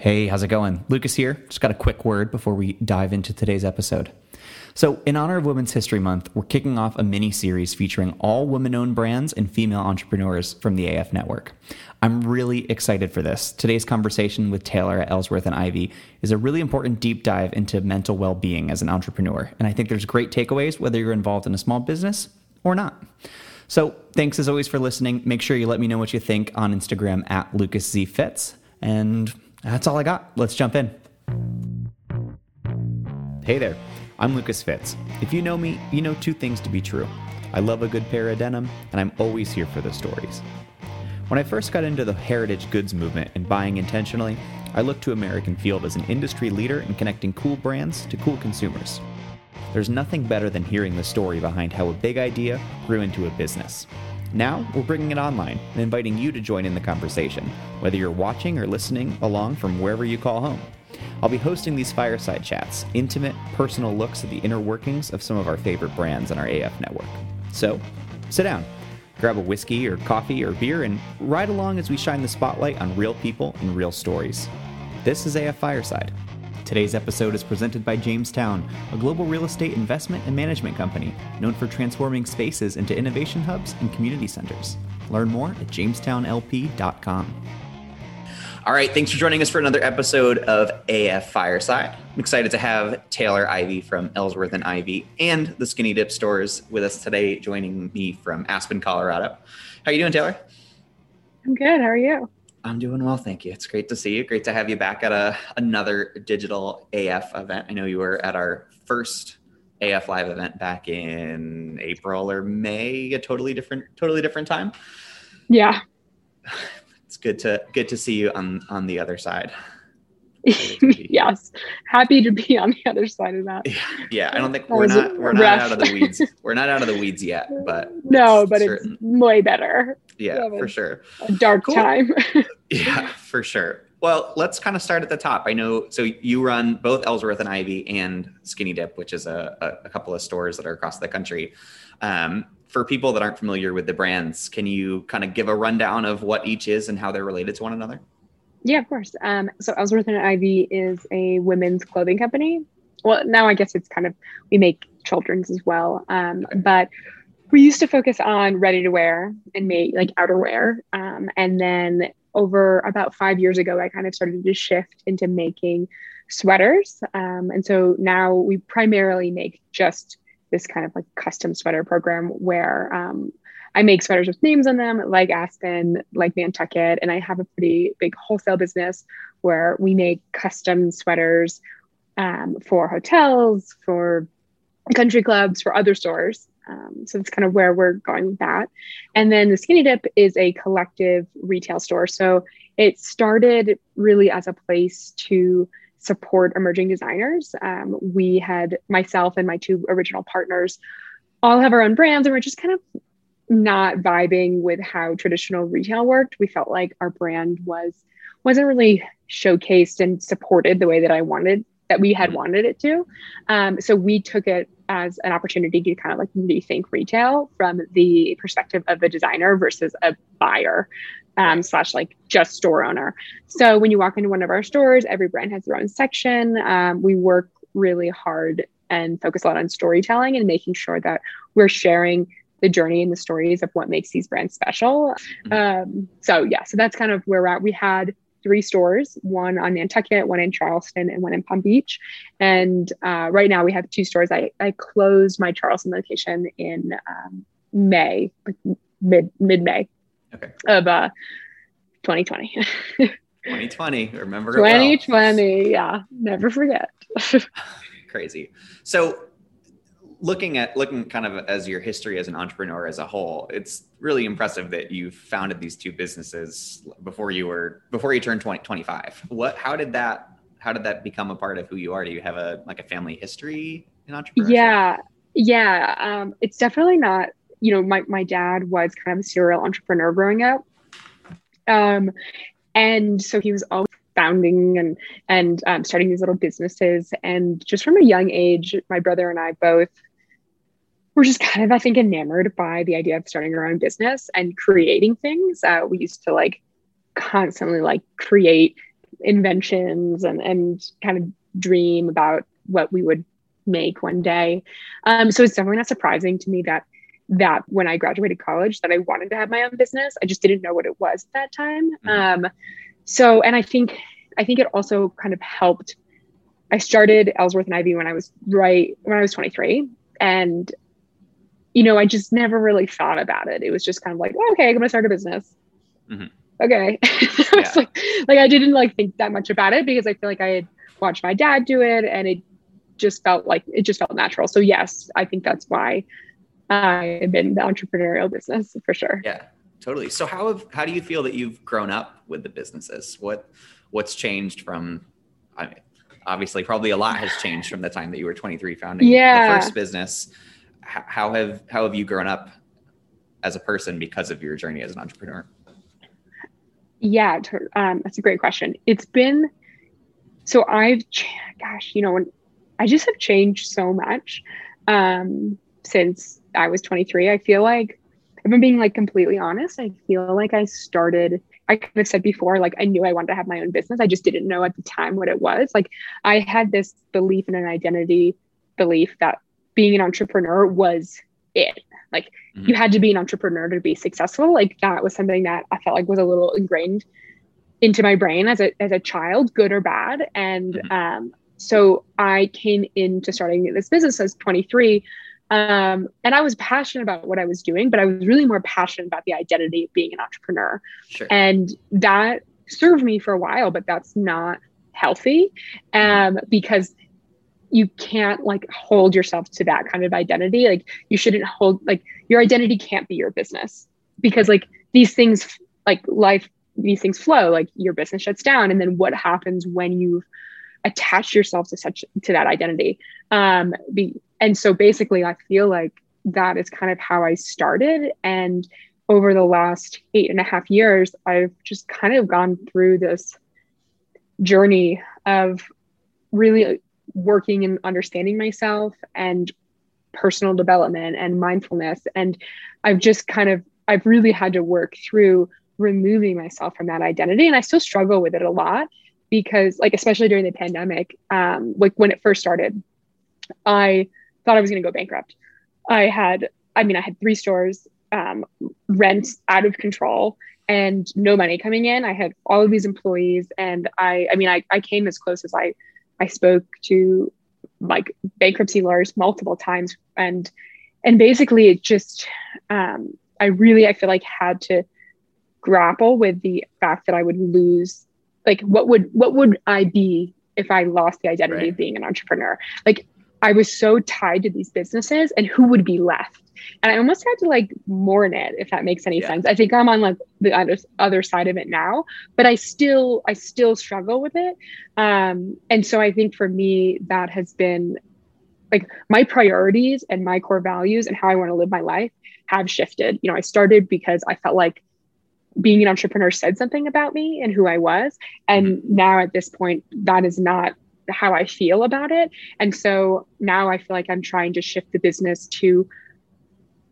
Hey, how's it going? Lucas here. Just got a quick word before we dive into today's episode. So, in honor of Women's History Month, we're kicking off a mini series featuring all women owned brands and female entrepreneurs from the AF network. I'm really excited for this. Today's conversation with Taylor at Ellsworth and Ivy is a really important deep dive into mental well being as an entrepreneur. And I think there's great takeaways whether you're involved in a small business or not. So, thanks as always for listening. Make sure you let me know what you think on Instagram at LucasZFits. And that's all I got. Let's jump in. Hey there, I'm Lucas Fitz. If you know me, you know two things to be true. I love a good pair of denim, and I'm always here for the stories. When I first got into the heritage goods movement and buying intentionally, I looked to American Field as an industry leader in connecting cool brands to cool consumers. There's nothing better than hearing the story behind how a big idea grew into a business. Now, we're bringing it online and inviting you to join in the conversation, whether you're watching or listening along from wherever you call home. I'll be hosting these fireside chats, intimate, personal looks at the inner workings of some of our favorite brands on our AF network. So, sit down, grab a whiskey or coffee or beer, and ride along as we shine the spotlight on real people and real stories. This is AF Fireside. Today's episode is presented by Jamestown, a global real estate investment and management company known for transforming spaces into innovation hubs and community centers. Learn more at jamestownlp.com. All right, thanks for joining us for another episode of AF Fireside. I'm excited to have Taylor Ivy from Ellsworth and Ivy and the Skinny Dip stores with us today, joining me from Aspen, Colorado. How are you doing, Taylor? I'm good. How are you? I'm doing well, thank you. It's great to see you. Great to have you back at a another digital AF event. I know you were at our first AF live event back in April or May, a totally different, totally different time. Yeah. It's good to good to see you on on the other side. yes, happy to be on the other side of that. Yeah, yeah. I don't think we're not we're not out of the weeds. We're not out of the weeds yet, but no, but certain. it's way better. Yeah, for sure. A dark cool. time. yeah, for sure. Well, let's kind of start at the top. I know, so you run both Ellsworth and Ivy and Skinny Dip, which is a, a, a couple of stores that are across the country. Um, for people that aren't familiar with the brands, can you kind of give a rundown of what each is and how they're related to one another? Yeah, of course. Um, so Ellsworth and Ivy is a women's clothing company. Well, now I guess it's kind of we make children's as well. Um, but we used to focus on ready to wear and make like outerwear. Um, and then over about five years ago, I kind of started to shift into making sweaters. Um, and so now we primarily make just this kind of like custom sweater program where um, I make sweaters with names on them, like Aspen, like Nantucket, and I have a pretty big wholesale business where we make custom sweaters um, for hotels, for country clubs, for other stores. Um, so that's kind of where we're going with that. And then the Skinny Dip is a collective retail store. So it started really as a place to support emerging designers. Um, we had myself and my two original partners all have our own brands, and we're just kind of not vibing with how traditional retail worked. We felt like our brand was wasn't really showcased and supported the way that I wanted that we had mm-hmm. wanted it to. Um, so we took it as an opportunity to kind of like rethink retail from the perspective of a designer versus a buyer um, slash like just store owner. So when you walk into one of our stores, every brand has their own section. Um, we work really hard and focus a lot on storytelling and making sure that we're sharing the journey and the stories of what makes these brands special. Mm-hmm. Um, so yeah, so that's kind of where we're at. We had three stores, one on Nantucket, one in Charleston, and one in Palm Beach. And uh, right now we have two stores. I, I closed my Charleston location in um, May, mid mid May okay. of uh, 2020. 2020, remember 2020, well. yeah, never forget. Crazy. So looking at looking kind of as your history as an entrepreneur as a whole it's really impressive that you founded these two businesses before you were before you turned 20, 25 what how did that how did that become a part of who you are? Do you have a like a family history in entrepreneurship? Yeah. Yeah um, it's definitely not you know my, my dad was kind of a serial entrepreneur growing up. Um, and so he was always founding and and um, starting these little businesses. And just from a young age my brother and i both we're just kind of, I think, enamored by the idea of starting our own business and creating things. Uh, we used to like constantly like create inventions and and kind of dream about what we would make one day. Um, so it's definitely not surprising to me that that when I graduated college that I wanted to have my own business. I just didn't know what it was at that time. Mm-hmm. Um, so and I think I think it also kind of helped. I started Ellsworth and Ivy when I was right when I was 23, and you know I just never really thought about it. It was just kind of like, oh, okay, I'm gonna start a business. Mm-hmm. Okay, yeah. like, like I didn't like think that much about it because I feel like I had watched my dad do it, and it just felt like it just felt natural. So yes, I think that's why I've been the entrepreneurial business for sure. Yeah, totally. So how have how do you feel that you've grown up with the businesses? What what's changed from I mean, obviously probably a lot has changed from the time that you were 23 founding yeah. the first business. How have how have you grown up as a person because of your journey as an entrepreneur? Yeah, um, that's a great question. It's been so I've, gosh, you know, when I just have changed so much um, since I was 23. I feel like, if I'm being like completely honest, I feel like I started, I kind of said before, like I knew I wanted to have my own business. I just didn't know at the time what it was. Like I had this belief in an identity belief that being an entrepreneur was it. Like mm-hmm. you had to be an entrepreneur to be successful. Like that was something that I felt like was a little ingrained into my brain as a as a child, good or bad. And mm-hmm. um, so I came into starting this business as 23. Um, and I was passionate about what I was doing, but I was really more passionate about the identity of being an entrepreneur. Sure. And that served me for a while, but that's not healthy um, because you can't like hold yourself to that kind of identity. Like you shouldn't hold like your identity can't be your business because like these things like life these things flow. Like your business shuts down and then what happens when you've attach yourself to such to that identity? Um be, and so basically i feel like that is kind of how i started. And over the last eight and a half years i've just kind of gone through this journey of really working and understanding myself and personal development and mindfulness. And i've just kind of i've really had to work through removing myself from that identity. And i still struggle with it a lot because like especially during the pandemic um like when it first started i thought i was going to go bankrupt. I had i mean i had three stores um, rent out of control and no money coming in. I had all of these employees and i i mean i, I came as close as i i spoke to like bankruptcy lawyers multiple times and and basically it just um i really i feel like had to grapple with the fact that i would lose like what would what would I be if I lost the identity right. of being an entrepreneur? Like I was so tied to these businesses and who would be left? And I almost had to like mourn it, if that makes any yeah. sense. I think I'm on like the other, other side of it now, but I still, I still struggle with it. Um, and so I think for me, that has been like my priorities and my core values and how I want to live my life have shifted. You know, I started because I felt like being an entrepreneur said something about me and who I was. And mm-hmm. now at this point, that is not how I feel about it. And so now I feel like I'm trying to shift the business to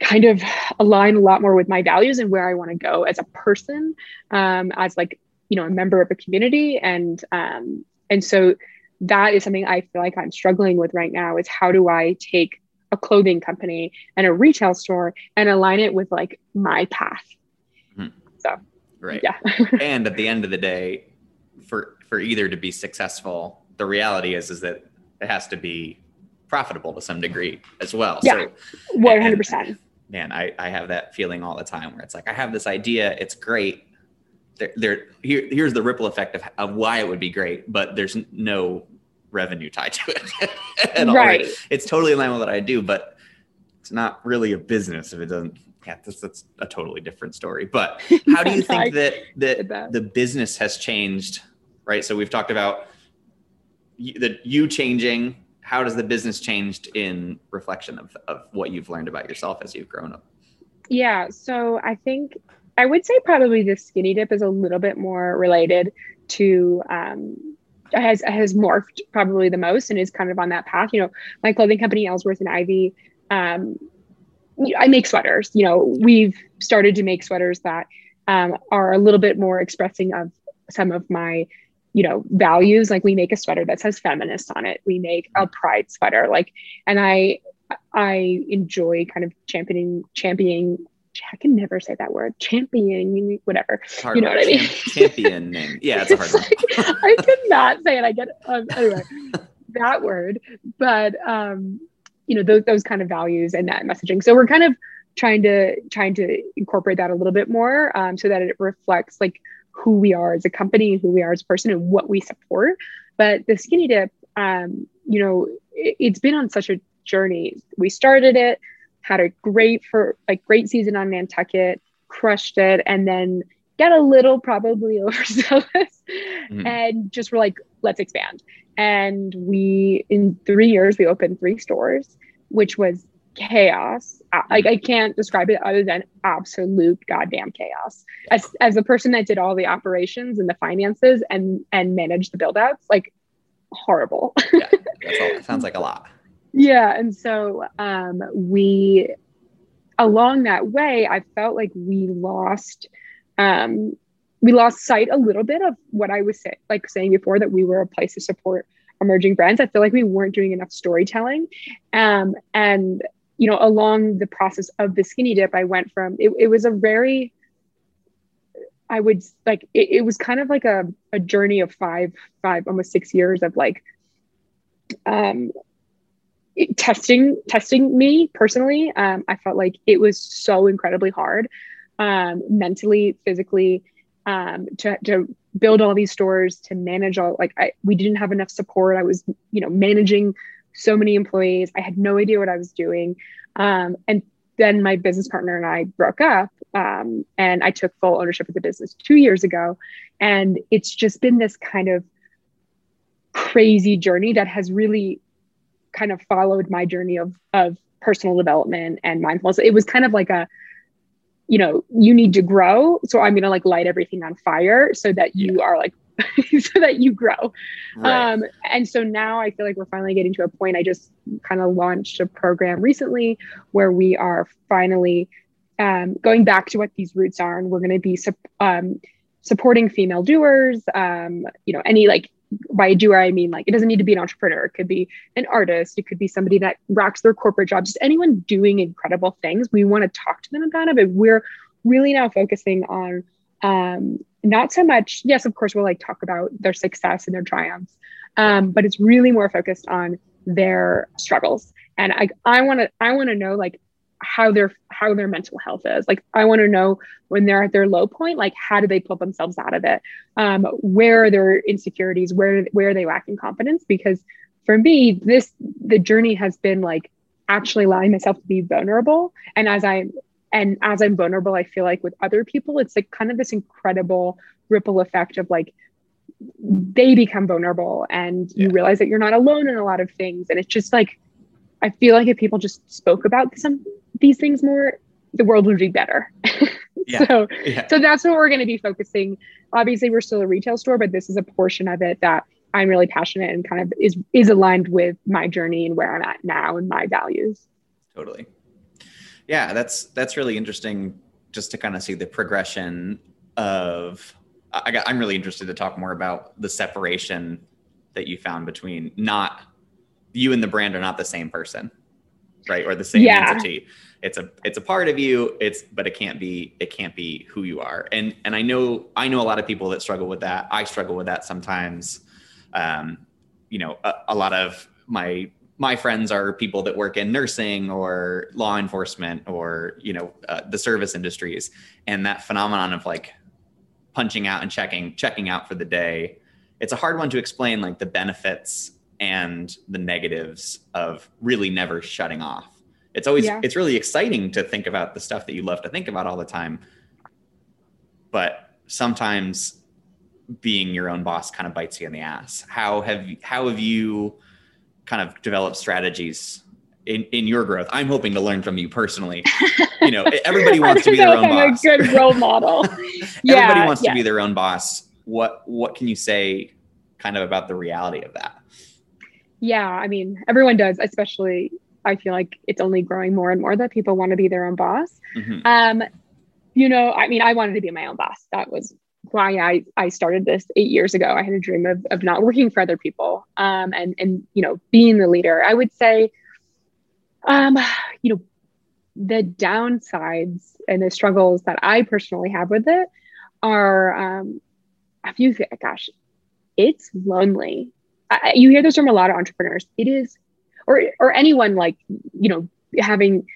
kind of align a lot more with my values and where I want to go as a person, um, as like, you know, a member of a community. And um, and so that is something I feel like I'm struggling with right now is how do I take a clothing company and a retail store and align it with like my path so right. Yeah. and at the end of the day, for for either to be successful, the reality is is that it has to be profitable to some degree as well. Yeah. One hundred percent. Man, I, I have that feeling all the time where it's like I have this idea, it's great. There, there here, here's the ripple effect of, of why it would be great, but there's no revenue tied to it at right. all. It's totally in line with what I do, but it's not really a business if it doesn't yeah, that's, that's a totally different story. But how do you think that that the business has changed? Right. So we've talked about that you changing. How does the business changed in reflection of, of what you've learned about yourself as you've grown up? Yeah. So I think I would say probably the skinny dip is a little bit more related to um, has has morphed probably the most and is kind of on that path. You know, my clothing company Ellsworth and Ivy um, I make sweaters. You know, we've started to make sweaters that um, are a little bit more expressing of some of my you know values like we make a sweater that says feminist on it we make a pride sweater like and i i enjoy kind of championing championing I can never say that word. Championing, whatever. Hard you know word. what I mean? Championing. Yeah, it's a hard word. I could not say it. I get um, anyway that word, but um, you know those those kind of values and that messaging. So we're kind of trying to trying to incorporate that a little bit more um, so that it reflects like who we are as a company, who we are as a person, and what we support. But the skinny dip, um, you know, it, it's been on such a journey. We started it, had a great for like great season on Nantucket, crushed it, and then get a little probably overzealous, mm. and just were like, let's expand. And we in three years we opened three stores, which was chaos. Like I can't describe it other than absolute goddamn chaos. As as the person that did all the operations and the finances and and managed the build outs, like horrible. yeah, all, sounds like a lot. Yeah, and so um, we along that way, I felt like we lost um, we lost sight a little bit of what I was say, like saying before that we were a place to support emerging brands. I feel like we weren't doing enough storytelling. Um, and you know, along the process of the skinny dip, I went from it, it was a very I would like it, it was kind of like a, a journey of five, five, almost six years of like um it, testing testing me personally. Um, I felt like it was so incredibly hard, um, mentally, physically, um, to to build all these stores, to manage all like I we didn't have enough support. I was, you know, managing so many employees. I had no idea what I was doing. Um, and then my business partner and I broke up, um, and I took full ownership of the business two years ago. And it's just been this kind of crazy journey that has really kind of followed my journey of of personal development and mindfulness. It was kind of like a, you know, you need to grow. So I'm gonna like light everything on fire so that you are like so that you grow. Right. Um, and so now I feel like we're finally getting to a point. I just kind of launched a program recently where we are finally um, going back to what these roots are, and we're going to be um, supporting female doers. Um, you know, any like by a doer I mean like it doesn't need to be an entrepreneur. It could be an artist. It could be somebody that rocks their corporate job. Just anyone doing incredible things. We want to talk to them about it, but we're really now focusing on um, not so much yes of course we'll like talk about their success and their triumphs um, but it's really more focused on their struggles. And i i want to i want to know like how their how their mental health is. Like i want to know when they're at their low point like how do they pull themselves out of it? Um, where are their insecurities? Where where are they lacking confidence? Because for me this the journey has been like actually allowing myself to be vulnerable. And as i and as i'm vulnerable i feel like with other people it's like kind of this incredible ripple effect of like they become vulnerable and yeah. you realize that you're not alone in a lot of things and it's just like i feel like if people just spoke about some these things more the world would be better yeah. so yeah. so that's what we're going to be focusing obviously we're still a retail store but this is a portion of it that i'm really passionate and kind of is is aligned with my journey and where i'm at now and my values totally yeah that's that's really interesting just to kind of see the progression of I got, i'm really interested to talk more about the separation that you found between not you and the brand are not the same person right? Or the same yeah. entity. It's a it's a part of you it's but it can't be it can't be who you are. And and i know i know a lot of people that struggle with that. I struggle with that sometimes. Um you know a, a lot of my my friends are people that work in nursing or law enforcement or you know uh, the service industries. And that phenomenon of like punching out and checking checking out for the day it's a hard one to explain like the benefits and the negatives of really never shutting off. It's always yeah. it's really exciting to think about the stuff that you love to think about all the time. But sometimes being your own boss kind of bites you in the ass. How have how have you kind of develop strategies in, in your growth. I'm hoping to learn from you personally. You know, everybody wants to be their own I'm boss. A good role model. yeah, everybody wants yeah. to be their own boss. What what can you say kind of about the reality of that? Yeah, I mean, everyone does, especially I feel like it's only growing more and more that people want to be their own boss. Mm-hmm. Um, you know, I mean, I wanted to be my own boss. That was why I, I started this eight years ago. I had a dream of, of not working for other people um, and, and, you know, being the leader. I would say, um, you know, the downsides and the struggles that I personally have with it are, um, a few, gosh, it's lonely. I, you hear this from a lot of entrepreneurs. It is, or, or anyone like, you know, having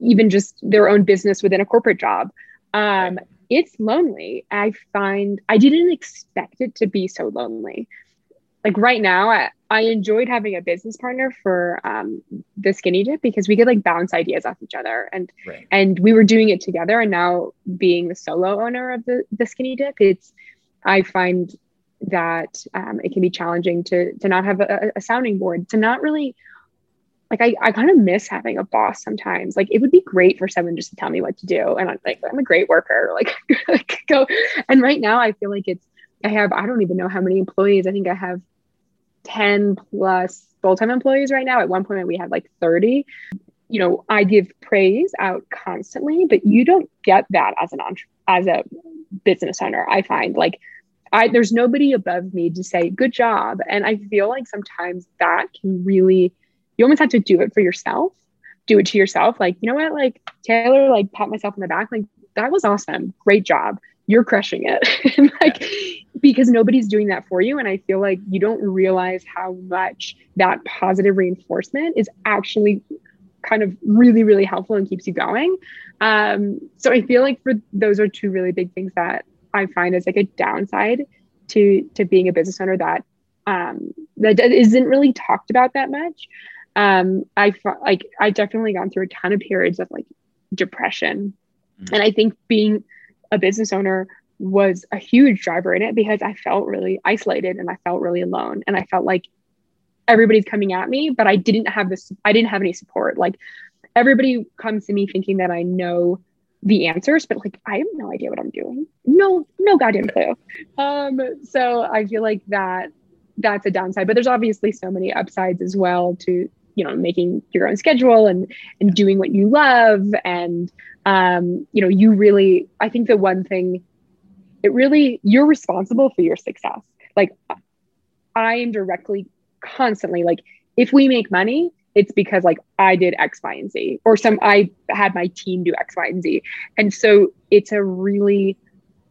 even just their own business within a corporate job. Um, it's lonely. I find I didn't expect it to be so lonely. Like right now, I, I enjoyed having a business partner for um, the skinny dip because we could like bounce ideas off each other and right. and we were doing it together. And now being the solo owner of the the skinny dip, it's I find that um, it can be challenging to to not have a, a sounding board, to not really like I, I kind of miss having a boss sometimes. Like it would be great for someone just to tell me what to do. And I'm like, I'm a great worker. Like go. And right now I feel like it's I have I don't even know how many employees. I think I have 10 plus full-time employees right now. At one point we had like 30. You know, I give praise out constantly, but you don't get that as an entre- as a business owner. I find like I there's nobody above me to say good job. And I feel like sometimes that can really you almost have to do it for yourself do it to yourself. Like you know what? Like taylor like pat myself in the back. Like that was awesome. Great job. You're crushing it. And like because nobody's doing that for you. And i feel like you don't realize how much that positive reinforcement is actually kind of really really helpful and keeps you going. Um so i feel like for those are two really big things that i find as like a downside to to being a business owner that um that isn't really talked about that much um, I like I definitely gone through a ton of periods of like depression, mm-hmm. and I think being a business owner was a huge driver in it because I felt really isolated and I felt really alone, and I felt like everybody's coming at me, but I didn't have this. I didn't have any support. Like everybody comes to me thinking that I know the answers, but like I have no idea what I'm doing. No, no goddamn clue. Um, so I feel like that that's a downside, but there's obviously so many upsides as well to you know making your own schedule and and doing what you love. And um, you know you really i think the one thing it really you're responsible for your success. Like i am directly constantly like if we make money it's because like i did x y and z or some i had my team do x y and z. And so it's a really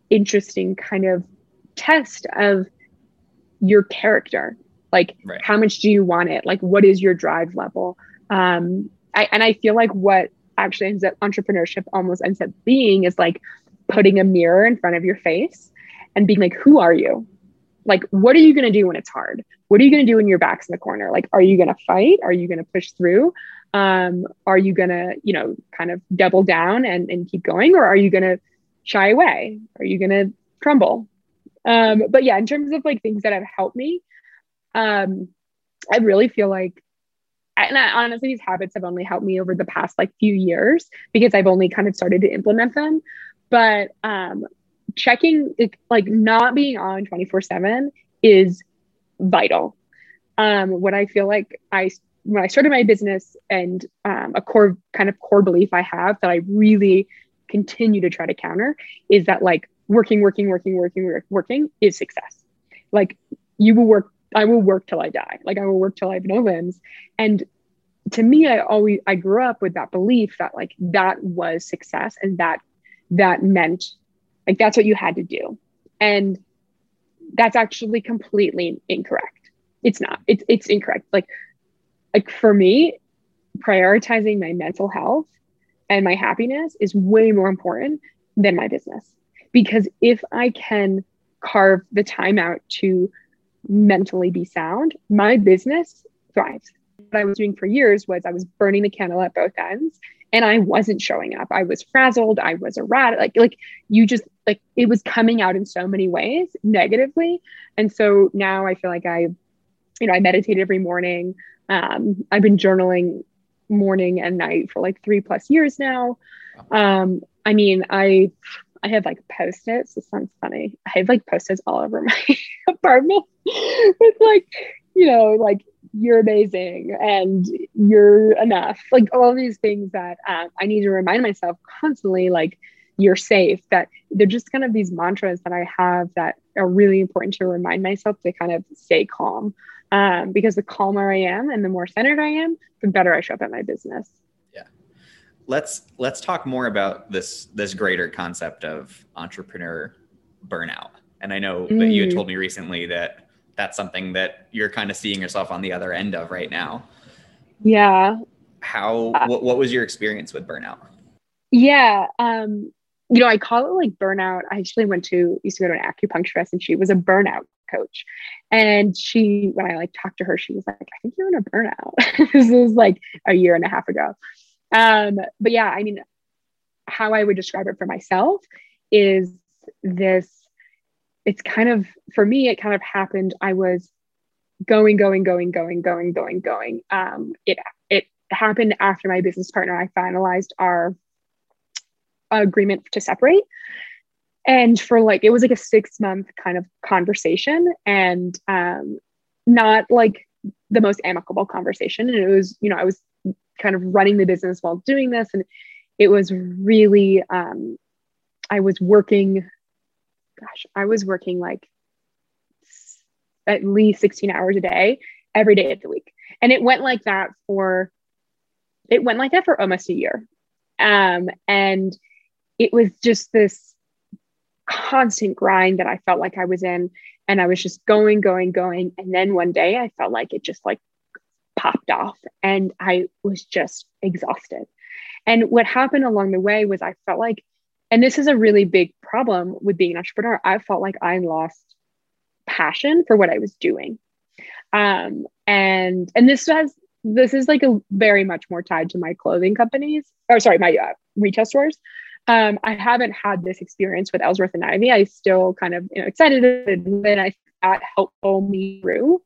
interesting kind of test of your character like right. how much do you want it? Like what is your drive level? Um I, and i feel like what actually ends up entrepreneurship almost ends up being is like putting a mirror in front of your face and being like who are you? Like what are you going to do when it's hard? What are you going to do when your back's in the corner? Like are you going to fight? Are you going to push through? Um, are you going to you know kind of double down and, and keep going or are you going to shy away? Are you going to crumble? Um, but yeah in terms of like things that have helped me um, I really feel like, and I, honestly, these habits have only helped me over the past like few years because I've only kind of started to implement them. But um, checking, like not being on 24 7 is vital. Um, what I feel like I, when I started my business and um, a core kind of core belief I have that I really continue to try to counter is that like working, working, working, working, working is success. Like you will work I will work till I die. Like I will work till I have no limbs. And to me, I always I grew up with that belief that like that was success and that that meant like that's what you had to do. And that's actually completely incorrect. It's not. It's it's incorrect. Like like for me, prioritizing my mental health and my happiness is way more important than my business. Because if I can carve the time out to mentally be sound, my business thrives. What I was doing for years was I was burning the candle at both ends and I wasn't showing up. I was frazzled. I was erratic. Like, like you just like it was coming out in so many ways negatively. And so now I feel like I, you know, I meditate every morning. Um, I've been journaling morning and night for like three plus years now. Um, I mean, I I have like post-its. This sounds funny. I have like post-its all over my apartment with like, you know, like you're amazing and you're enough. Like all these things that um, I need to remind myself constantly, like you're safe that they're just kind of these mantras that i have that are really important to remind myself to kind of stay calm um, because the calmer i am and the more centered i am the better i show up at my business let's let's talk more about this this greater concept of entrepreneur burnout and i know mm. that you had mm. told me recently that that's something that you're kind of seeing yourself on the other end of right now yeah how uh, what, what was your experience with burnout yeah um you know, I call it like burnout. I actually went to used to go to an acupuncturist and she was a burnout coach. And she, when I like talked to her, she was like, I think you're in a burnout. this was like a year and a half ago. Um, but yeah, I mean, how I would describe it for myself is this it's kind of for me, it kind of happened. I was going, going, going, going, going, going, going. Um, it it happened after my business partner I finalized our agreement to separate. And for like, it was like a six month kind of conversation and um, not like the most amicable conversation. And it was, you know, I was kind of running the business while doing this. And it was really, um, I was working, gosh, I was working like at least 16 hours a day every day of the week. And it went like that for, it went like that for almost a year. Um, and it was just this constant grind that I felt like I was in. And I was just going, going, going. And then one day I felt like it just like popped off and I was just exhausted. And what happened along the way was I felt like, and this is a really big problem with being an entrepreneur, I felt like I lost passion for what I was doing. Um, and and this has this is like a very much more tied to my clothing companies or sorry my uh, retail stores um, I haven't had this experience with Ellsworth and Ivy. I still kind of you know, excited and I that helped pull me through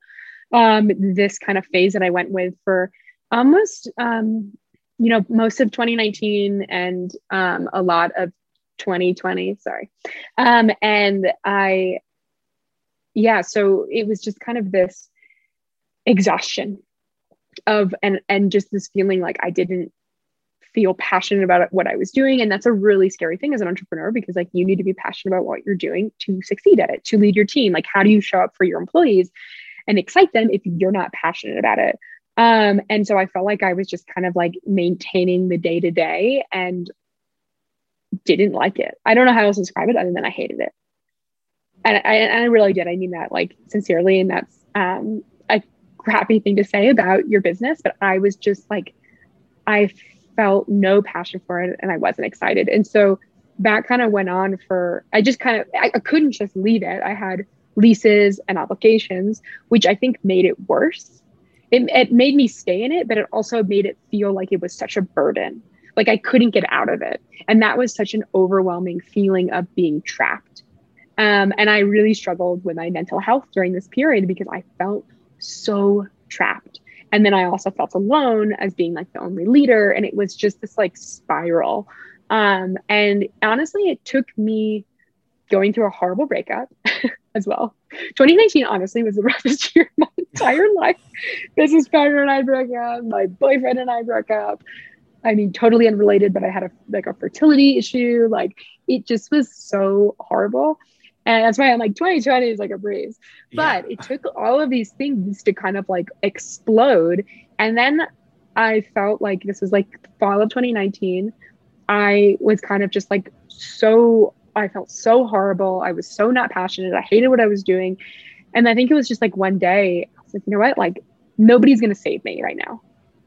um, this kind of phase that I went with for almost um, you know most of 2019 and um, a lot of 2020. Sorry, um, and I yeah, so it was just kind of this exhaustion of and and just this feeling like I didn't feel passionate about what I was doing. And that's a really scary thing as an entrepreneur because like you need to be passionate about what you're doing to succeed at it, to lead your team. Like how do you show up for your employees and excite them if you're not passionate about it? Um, and so I felt like I was just kind of like maintaining the day to day and didn't like it. I don't know how else to describe it other than I hated it. And I, and I really did. I mean that like sincerely. And that's um, a crappy thing to say about your business, but I was just like, I felt no passion for it and I wasn't excited. And so that kind of went on for, I just kind of, I, I couldn't just leave it. I had leases and obligations, which I think made it worse. It, it made me stay in it, but it also made it feel like it was such a burden. Like I couldn't get out of it. And that was such an overwhelming feeling of being trapped. Um, and I really struggled with my mental health during this period because I felt so trapped. And then I also felt alone as being like the only leader. And it was just this like spiral. Um, and honestly, it took me going through a horrible breakup as well. 2019 honestly was the roughest year of my entire life. Business partner and I broke up. My boyfriend and I broke up. I mean, totally unrelated, but I had a like a fertility issue. Like it just was so horrible. And that's why I'm like 2020 is like a breeze. But yeah. it took all of these things to kind of like explode. And then I felt like this was like fall of 2019. I was kind of just like so, I felt so horrible. I was so not passionate. I hated what I was doing. And I think it was just like one day, I was like, you know what? Like, nobody's going to save me right now.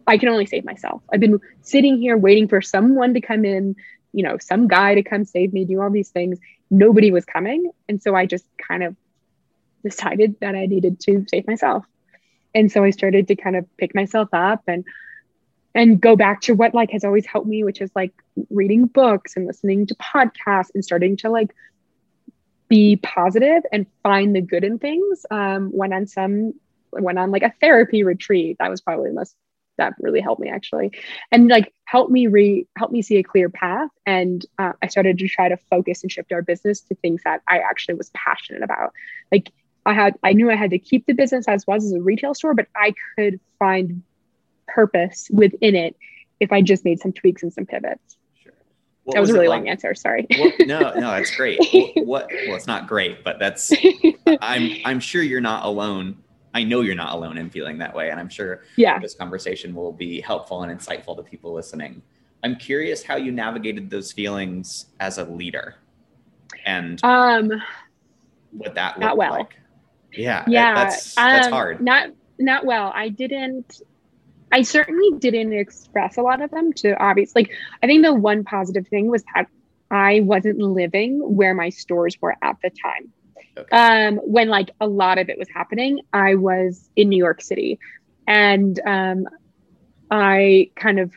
I can only save myself. I've been sitting here waiting for someone to come in, you know, some guy to come save me, do all these things nobody was coming. And so I just kind of decided that I needed to save myself. And so I started to kind of pick myself up and and go back to what like has always helped me, which is like reading books and listening to podcasts and starting to like be positive and find the good in things. Um, went on some went on like a therapy retreat. That was probably the most that really helped me actually and like help me re help me see a clear path and uh, i started to try to focus and shift our business to things that i actually was passionate about like i had i knew i had to keep the business as was as a retail store but i could find purpose within it if i just made some tweaks and some pivots sure What that was, was a really like? long answer. Sorry. Well, no, no, that's great. what, what? Well, it's not great, but that's. I'm I'm sure you're not alone. I know you're not alone in feeling that way, and I'm sure yeah. this conversation will be helpful and insightful to people listening. I'm curious how you navigated those feelings as a leader, and um, what that looked well. like. Yeah, yeah, that's that's um, hard. Not not well. I didn't I certainly didn't express a lot of them to obvious. Like, I think the one positive thing was that I wasn't living where my stores were at the time. Okay. Um, when like a lot of it was happening, I was in New York City, and um, I kind of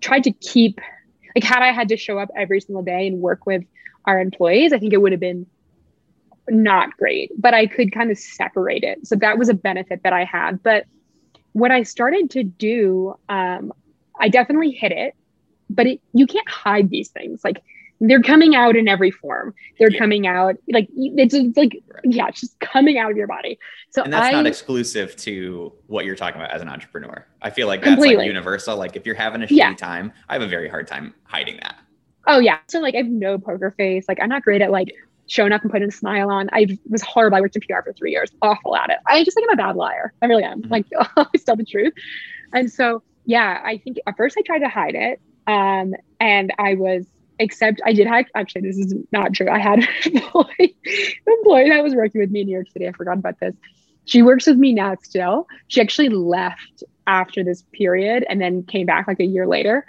tried to keep like had I had to show up every single day and work with our employees, I think it would have been not great. But I could kind of separate it, so that was a benefit that I had. But what I started to do, um, I definitely hit it, but it, you can't hide these things. Like they're coming out in every form. They're yeah. coming out like it's, it's like right. yeah, it's just coming out of your body. So and that's I, not exclusive to what you're talking about as an entrepreneur. I feel like that's completely. like universal. Like if you're having a shitty yeah. time, I have a very hard time hiding that. Oh yeah. So like I have no poker face. Like I'm not great at like showing up and putting a smile on. I was horrible. I worked in PR for three years, awful at it. I just think I'm a bad liar. I really am. Mm-hmm. Like always tell the truth. And so yeah, I think at first I tried to hide it. Um, and I was except I did have actually this is not true. I had an employee, an employee that was working with me in New York City. I forgot about this. She works with me now still. She actually left after this period and then came back like a year later.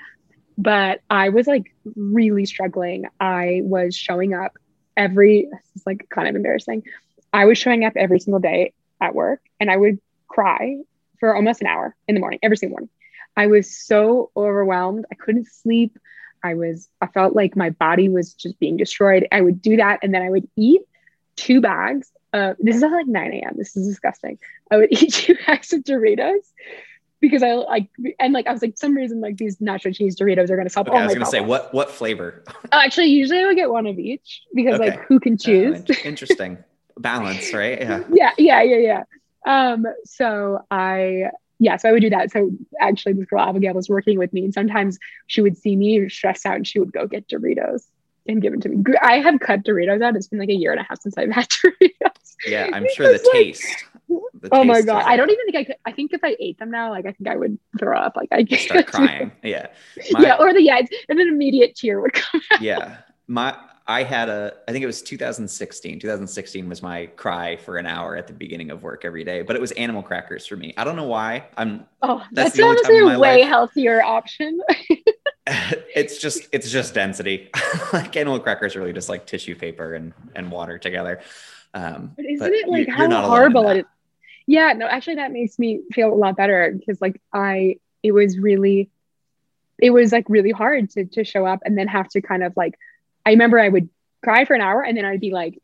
But I was like really struggling. I was showing up every is like kind of embarrassing. I was showing up every single day at work and I would cry for almost an hour in the morning, every single morning. I was so overwhelmed. I couldn't sleep. I was, I felt like my body was just being destroyed. I would do that and then I would eat two bags. Uh, this is at like 9 a.m. This is disgusting. I would eat two bags of Doritos because I like and like I was like some reason like these nacho cheese Doritos are gonna solve okay, all I was gonna say what what flavor? Uh, actually, usually I would get one of each because okay. like who can choose? Uh, interesting balance, right? Yeah. yeah, yeah, yeah, yeah. Um, so I yeah, so I would do that. So actually, this girl Abigail was working with me, and sometimes she would see me stressed out, and she would go get Doritos and give them to me. I have cut Doritos out. It's been like a year and a half since I've had Doritos. Yeah, I'm sure the like, taste oh my god, I don't even think I could. I think if I ate them now, like I think I would throw up. Like I just start crying. Yeah, my, yeah, or the yeah, and an immediate tear would come. Out. Yeah, my I had a. I think it was 2016. 2016 was my cry for an hour at the beginning of work every day, but it was animal crackers for me. I don't know why. I'm. Oh, that's, that's honestly a way life. healthier option. it's just it's just density. like animal crackers really just like tissue paper and and water together. Um, but isn't but it like how horrible it is? Yeah, no, actually, that makes me feel a lot better because like I, it was really, it was like really hard to to show up and then have to kind of like, I remember I would cry for an hour and then I'd be like,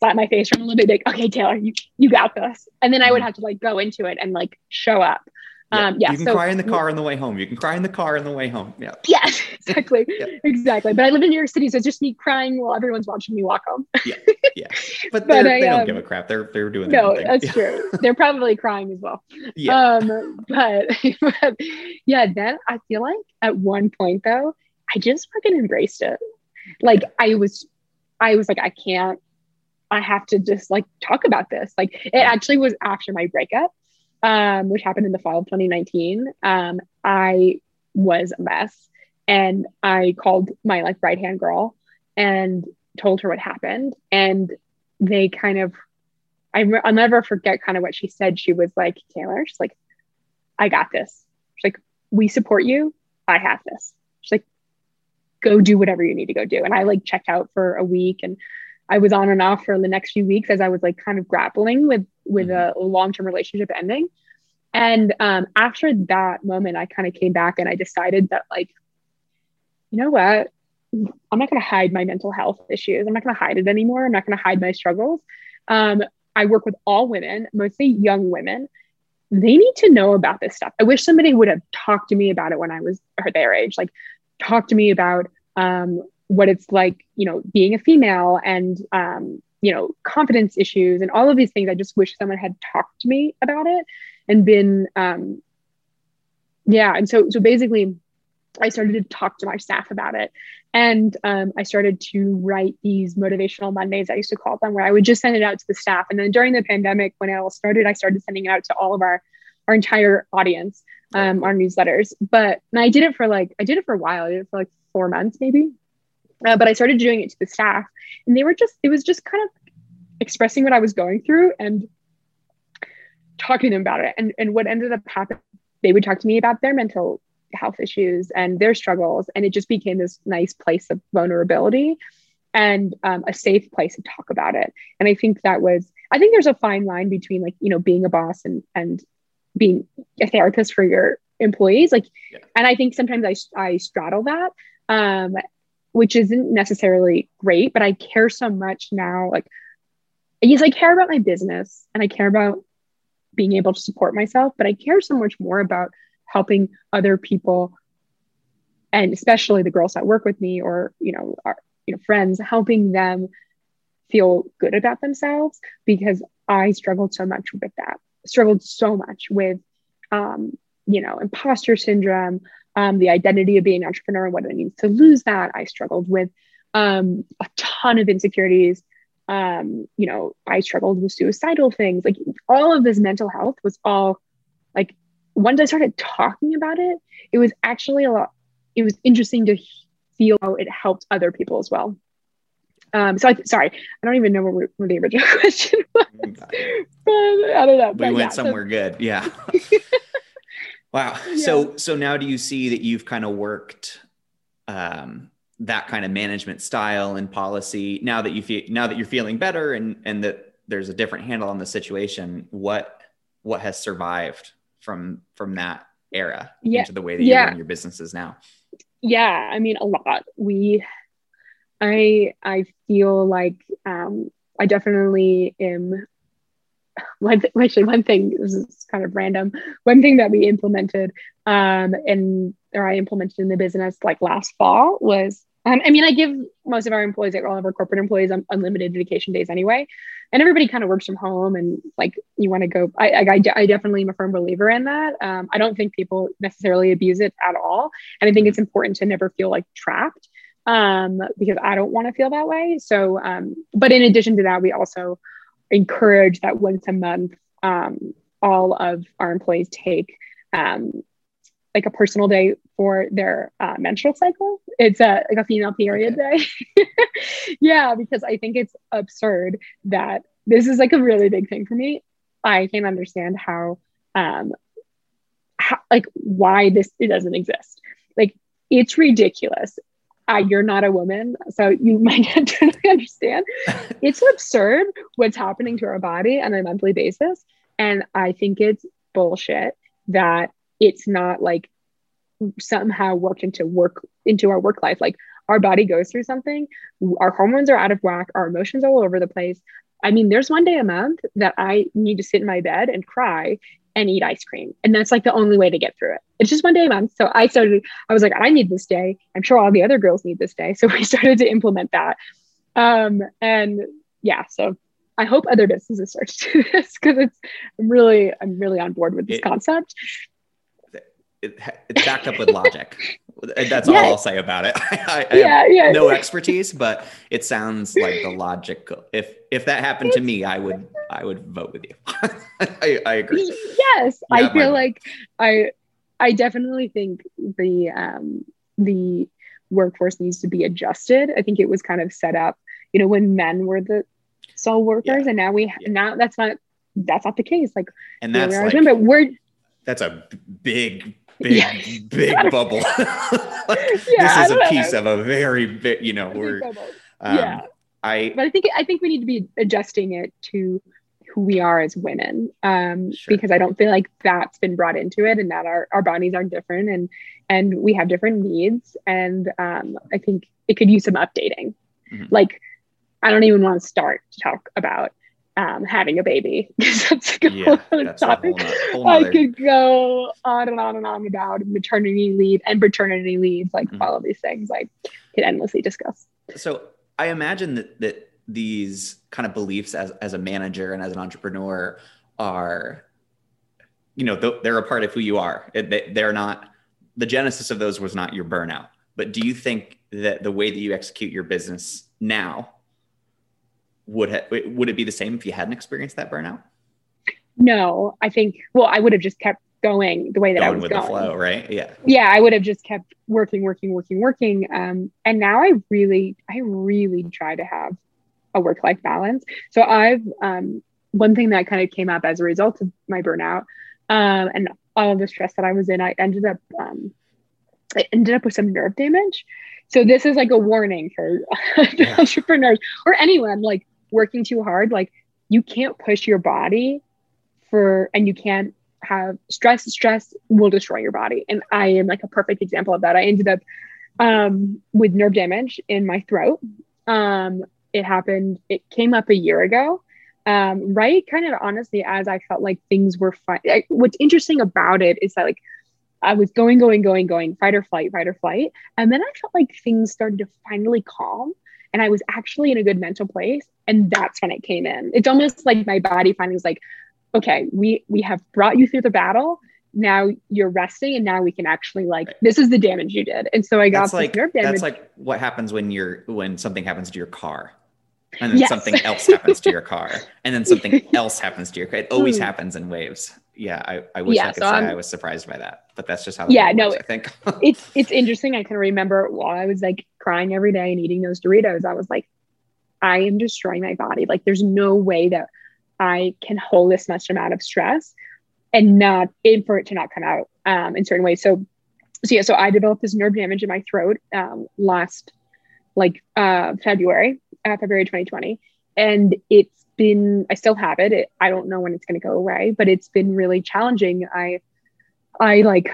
slap my face from a little bit like, okay, Taylor, you you got this, and then I would mm-hmm. have to like go into it and like show up. Yeah. Um, yeah. You can so, cry in the car on the way home. You can cry in the car on the way home. Yeah. Yes, exactly. yeah. Exactly. But I live in New York City, so it's just me crying while everyone's watching me walk home. yeah. Yeah. But, but I, they don't um, give a crap. They're they're doing No, that's yeah. true. They're probably crying as well. Yeah. Um, but, but yeah, then I feel like at one point though, I just fucking embraced it. Like I was I was like, I can't I have to just like talk about this. Like it actually was after my breakup um, which happened in the fall of 2019, um, I was a mess. And I called my like right hand girl and told her what happened. And they kind of, I, will never forget kind of what she said. She was like, Taylor, she's like, I got this. She's like, we support you. I have this. She's like, go do whatever you need to go do. And I like checked out for a week and I was on and off for the next few weeks as I was like kind of grappling with with mm-hmm. a long-term relationship ending. And um, after that moment, I kind of came back and I decided that like, you know what? I'm not going to hide my mental health issues. I'm not going to hide it anymore. I'm not going to hide my struggles. Um, I work with all women, mostly young women. They need to know about this stuff. I wish somebody would have talked to me about it when I was their age. Like, talk to me about um, what it's like, you know, being a female and, um, you know, confidence issues and all of these things. I just wish someone had talked to me about it and been, um, yeah. And so, so basically, I started to talk to my staff about it. And um, I started to write these motivational Mondays, I used to call them, where I would just send it out to the staff. And then during the pandemic, when it all started, I started sending it out to all of our, our entire audience, um, our newsletters. But I did it for like, I did it for a while. I did it for like four months maybe. Uh, but I started doing it to the staff. And they were just, it was just kind of expressing what I was going through and talking to them about it. And, and what ended up happening, they would talk to me about their mental health issues and their struggles. And it just became this nice place of vulnerability and um, a safe place to talk about it. And I think that was, I think there's a fine line between like, you know, being a boss and, and being a therapist for your employees. Like, yeah. and I think sometimes I, I straddle that, um, which isn't necessarily great, but I care so much now. Like, yes, I care about my business and I care about being able to support myself, but I care so much more about helping other people and especially the girls that work with me or you know our you know friends helping them feel good about themselves because i struggled so much with that struggled so much with um, you know imposter syndrome um, the identity of being an entrepreneur and what it means to lose that i struggled with um, a ton of insecurities um, you know i struggled with suicidal things like all of this mental health was all like once I started talking about it, it was actually a lot, it was interesting to feel how it helped other people as well. Um, so I sorry, I don't even know where, where the original question was. but I don't know. We went yeah, somewhere so. good. Yeah. wow. Yeah. So so now do you see that you've kind of worked um, that kind of management style and policy now that you feel now that you're feeling better and and that there's a different handle on the situation, what what has survived from from that era yeah. into the way that you run your businesses now? Yeah, I mean a lot. We I I feel like um I definitely am one th- actually one thing this is kind of random one thing that we implemented um and or i implemented in the business like last fall was um, I mean, I give most of our employees, like all of our corporate employees, un- unlimited vacation days anyway, and everybody kind of works from home. And like, you want to go, I, I, I, definitely am a firm believer in that. Um, I don't think people necessarily abuse it at all, and I think it's important to never feel like trapped um, because I don't want to feel that way. So, um, but in addition to that, we also encourage that once a month, um, all of our employees take um, like a personal day for their uh, menstrual cycle. It's a like a female period okay. day. yeah, because I think it's absurd that this is like a really big thing for me. I can't understand how, um, how, like why this it doesn't exist. Like it's ridiculous. Uh, you're not a woman, so you might not totally understand. It's absurd what's happening to our body on a monthly basis, and I think it's bullshit that it's not like somehow worked into work into our work life like our body goes through something our hormones are out of whack our emotions all over the place i mean there's one day a month that i need to sit in my bed and cry and eat ice cream. And that's like the only way to get through it. It's just one day a month. So i started i was like i need this day. I'm sure all the other girls need this day. So we started to implement that. Um and yeah so I hope other businesses start to do this because it's I'm really I'm really on board with this it, concept. It, it's backed up with logic. That's yeah. all I'll say about it. I, I yeah, yeah. no expertise, but it sounds like the logical. If if that happened to me, I would I would vote with you. I, I agree. Yes, yeah, I feel like I I definitely think the um the workforce needs to be adjusted. I think it was kind of set up, you know, when men were the sole workers, and now we now that's not that's not the case. Like, and that's like, but we're that's a big big yeah. big bubble yeah, this is a piece know. of a very big you know we're um, yeah i but i think i think we need to be adjusting it to who we are as women um, sure. because i don't feel like that's been brought into it and that our, our bodies are different and and we have different needs and um, i think it could use some updating mm-hmm. like i don't even want to start to talk about um, having a baby because that's a yeah, whole that's topic. Whole, whole I could go on and on and on about maternity leave and paternity leave, like mm-hmm. all of these things. I could endlessly discuss. So I imagine that that these kind of beliefs as as a manager and as an entrepreneur are, you know, they're a part of who you are. They're not the genesis of those was not your burnout, but do you think that the way that you execute your business now would ha- would it be the same if you hadn't experienced that burnout? No, I think well, I would have just kept going the way that going I was with going. the flow, right? Yeah. Yeah, I would have just kept working, working, working, working. Um, and now I really, I really try to have a work life balance. So I've um, one thing that kind of came up as a result of my burnout um, and all of the stress that I was in, I ended up um, I ended up with some nerve damage. So this is like a warning for yeah. entrepreneurs or anyone like working too hard. Like you can't push your body for, and you can't have stress. Stress will destroy your body. And I am like a perfect example of that. I ended up um, with nerve damage in my throat. Um, it happened, it came up a year ago. Um, right kind of honestly as I felt like things were fine. What's interesting about it is that like I was going, going, going, going, fight or flight, fight or flight. And then I felt like things started to finally calm and I was actually in a good mental place. And that's when it came in. It's almost like my body finally was like, okay, we we have brought you through the battle. Now you're resting, and now we can actually like right. this is the damage you did. And so I got that's like nerve damage. That's like what happens when you're when something happens to your car. And then yes. something else happens to your car, and then something else happens to your car. It always mm. happens in waves. Yeah, I, I wish yeah, I could so say i was surprised by that, but that's just how. Yeah, no, I think it's it's interesting. I can remember while I was like crying every day and eating those Doritos, I was like, I am destroying my body. Like, there's no way that I can hold this much amount of stress and not in for it to not come out um, in certain ways. So, so yeah, so I developed this nerve damage in my throat um, last like uh, February, uh, February 2020, and it's been I still have it. it I don't know when it's going to go away, but it's been really challenging. I I like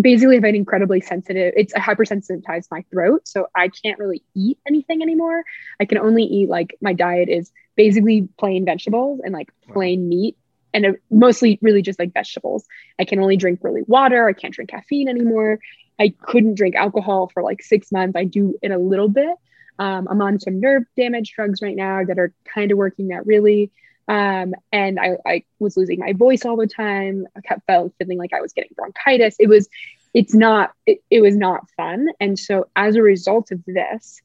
basically have an incredibly sensitive it's a hypersensitized my throat so i can't really eat anything anymore i can only eat like my diet is basically plain vegetables and like plain meat and uh, mostly really just like vegetables. I can only drink really water. I can't drink caffeine anymore. I couldn't drink alcohol for like six months. I do it a little bit. Um, I'm on some nerve damage drugs right now that are kind of working that really. Um, and I, I was losing my voice all the time. I kept feeling like I was getting bronchitis. It was, it's not, it, it was not fun. And so as a result of this,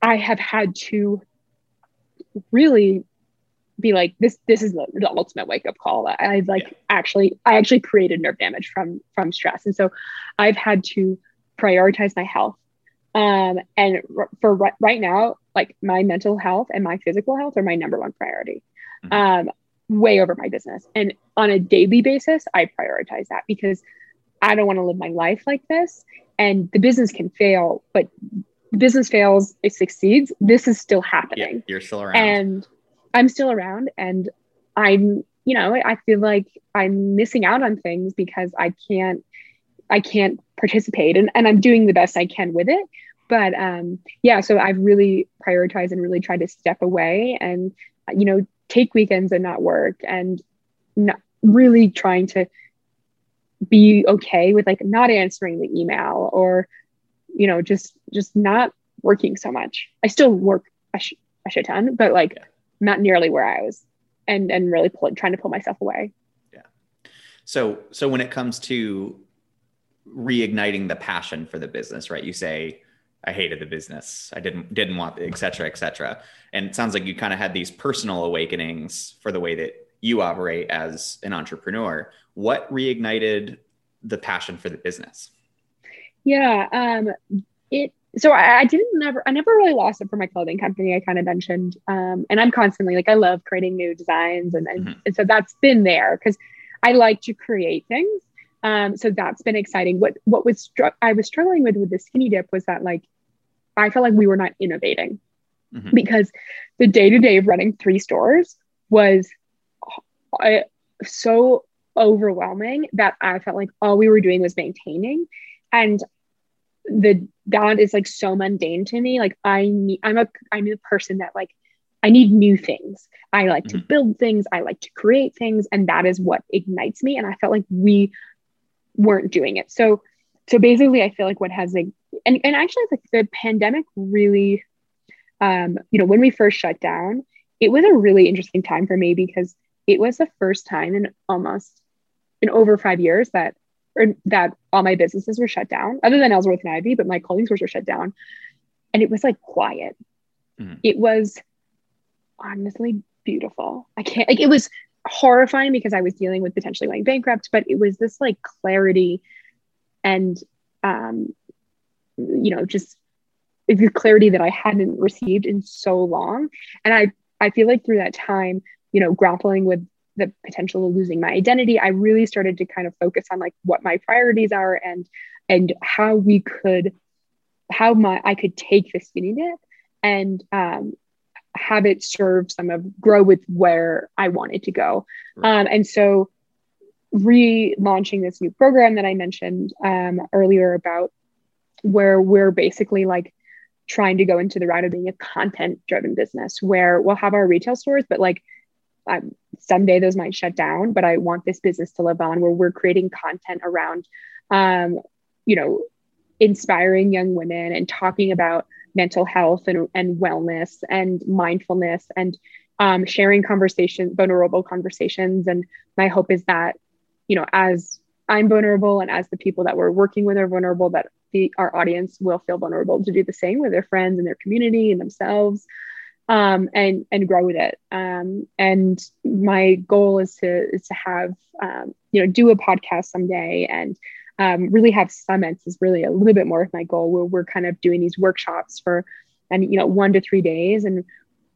I have had to really be like this this is the, the ultimate wake up call i like yeah. actually i actually created nerve damage from from stress and so i've had to prioritize my health um and for right now like my mental health and my physical health are my number one priority mm-hmm. um way over my business and on a daily basis i prioritize that because i don't want to live my life like this and the business can fail but business fails, it succeeds. This is still happening. Yeah, you're still around. And I'm still around and I'm, you know, I feel like I'm missing out on things because I can't I can't participate and, and I'm doing the best I can with it. But um yeah, so I've really prioritized and really tried to step away and you know, take weekends and not work and not really trying to be okay with like not answering the email or you know, just just not working so much. I still work a, sh- a shit ton, but like yeah. not nearly where I was, and and really pull, trying to pull myself away. Yeah. So so when it comes to reigniting the passion for the business, right? You say I hated the business. I didn't didn't want et cetera, et cetera. And it sounds like you kind of had these personal awakenings for the way that you operate as an entrepreneur. What reignited the passion for the business? Yeah, um, it. So I, I, didn't never. I never really lost it for my clothing company. I kind of mentioned, um, and I'm constantly like I love creating new designs, and and, mm-hmm. and so that's been there because I like to create things. Um, so that's been exciting. What what was str- I was struggling with with the skinny dip was that like I felt like we were not innovating mm-hmm. because the day to day of running three stores was uh, so overwhelming that I felt like all we were doing was maintaining and the that is like so mundane to me like i need i'm a i'm a person that like i need new things i like mm-hmm. to build things i like to create things and that is what ignites me and i felt like we weren't doing it so so basically i feel like what has like and, and actually like the pandemic really um you know when we first shut down it was a really interesting time for me because it was the first time in almost in over five years that or that all my businesses were shut down, other than Ellsworth and Ivy, but my clothing stores were shut down. And it was like quiet. Mm-hmm. It was honestly beautiful. I can't, like, it was horrifying because I was dealing with potentially going bankrupt, but it was this like clarity and, um, you know, just the clarity that I hadn't received in so long. And I, I feel like through that time, you know, grappling with the potential of losing my identity, I really started to kind of focus on like what my priorities are and and how we could how my I could take this dip and um, have it serve some of grow with where I wanted to go. Um, and so relaunching this new program that I mentioned um, earlier about where we're basically like trying to go into the route of being a content driven business where we'll have our retail stores, but like um, someday those might shut down, but I want this business to live on where we're creating content around, um, you know, inspiring young women and talking about mental health and, and wellness and mindfulness and um, sharing conversations, vulnerable conversations. And my hope is that, you know, as I'm vulnerable and as the people that we're working with are vulnerable, that the, our audience will feel vulnerable to do the same with their friends and their community and themselves. Um, and and grow with it. Um, and my goal is to is to have um, you know do a podcast someday and um, really have summits is really a little bit more of my goal. Where we're kind of doing these workshops for and you know one to three days and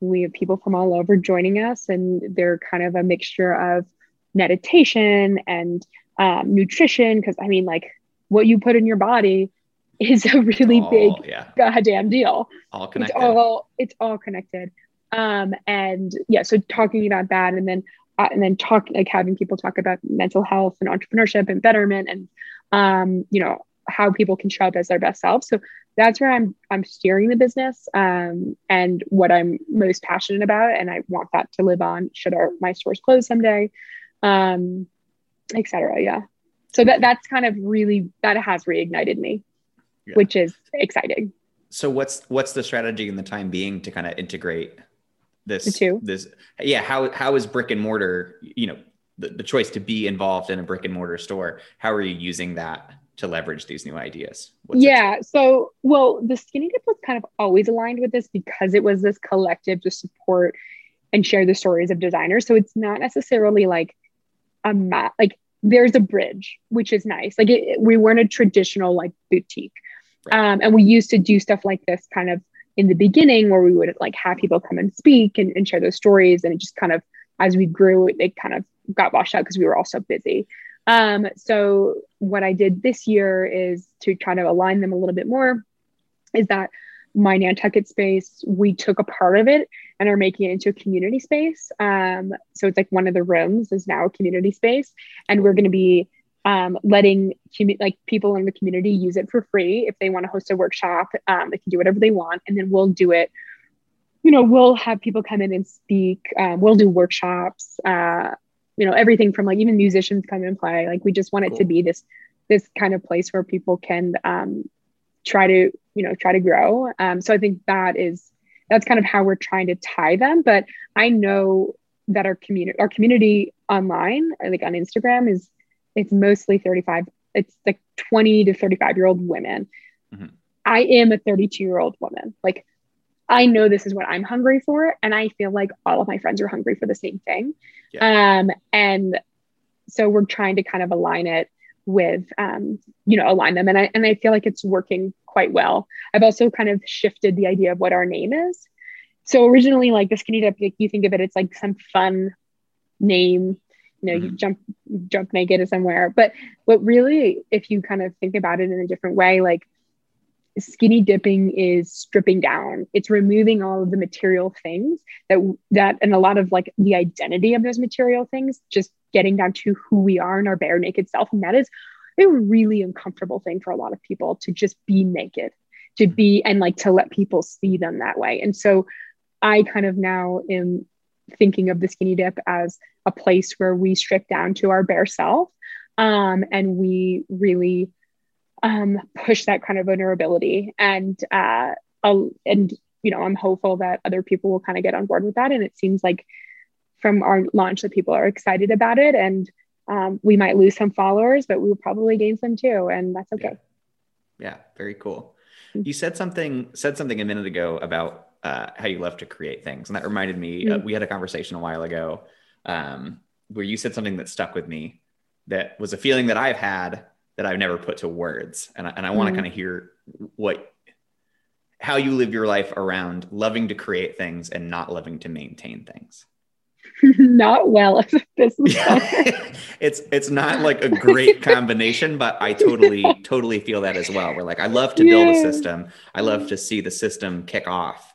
we have people from all over joining us and they're kind of a mixture of meditation and um, nutrition because i mean like what you put in your body is a really all, big yeah. goddamn deal. All connected. it's all it's all connected. Um and yeah so talking about that and then and then talk like having people talk about mental health and entrepreneurship and betterment and um, you know, how people can show up as their best selves. So that's where I'm I'm steering the business um, and what I'm most passionate about, and I want that to live on. Should our my stores close someday, um, etc. Yeah. So that that's kind of really that has reignited me, yeah. which is exciting. So what's what's the strategy in the time being to kind of integrate this this yeah how how is brick and mortar you know the, the choice to be involved in a brick and mortar store how are you using that to leverage these new ideas? What's yeah so well the skinny dip was kind of always aligned with this because it was this collective to support and share the stories of designers. So it's not necessarily like a mat like there's a bridge which is nice. Like it, we weren't a traditional like boutique. Right. um, and we used to do stuff like this kind of in the beginning where we would like have people come and speak and, and share those stories and it just kind of as we grew it kind of got washed out because we were all so busy. Um, so what I did this year is to try to align them a little bit more. Is that my Nantucket space? We took a part of it and are making it into a community space. Um, so it's like one of the rooms is now a community space, and we're going to be um, letting commu- like people in the community use it for free if they want to host a workshop. Um, they can do whatever they want, and then we'll do it you know, we'll have people come in and speak. Um, we'll do workshops. Uh, you know everything from like even musicians come and play like we just want it cool. to be this this kind of place where people can um, try to you know try to grow um, so i think that is that's kind of how we're trying to tie them but i know that our community our community online like on instagram is it's mostly 35 it's like 20 to 35 year old women mm-hmm. i am a 32 year old woman like I know this is what I'm hungry for. And I feel like all of my friends are hungry for the same thing. Yeah. Um, and so we're trying to kind of align it with, um, you know, align them. And I, and I feel like it's working quite well. I've also kind of shifted the idea of what our name is. So originally, like the skinny dip, you think of it, it's like some fun name you know, mm-hmm. you jump jump naked somewhere. But what really, if you kind of think about it in a different way, like skinny dipping is stripping down it's removing all of the material things that that and a lot of like the identity of those material things just getting down to who we are in our bare naked self and that is a really uncomfortable thing for a lot of people to just be naked to be and like to let people see them that way and so i kind of now am thinking of the skinny dip as a place where we strip down to our bare self um, and we really um, push that kind of vulnerability. And uh, and you know i'm hopeful that other people will kind of get on board with that. And it seems like from our launch that people are excited about it. And um, we might lose some followers, but we'll probably gain some too, and that's okay. Yeah, yeah. Very cool. You said something said something a minute ago about uh, how you love to create things, and that reminded me. Mm-hmm. Uh, we had a conversation a while ago um, where you said something that stuck with me. That was a feeling that I've had that I've never put to words, and I, and I want to mm-hmm. kind of hear what how you live your life around loving to create things and not loving to maintain things. not well as a business owner. it's it's not like a great combination, but I totally totally feel that as well. We're like, I love to build yeah. a system. I love to see the system kick off.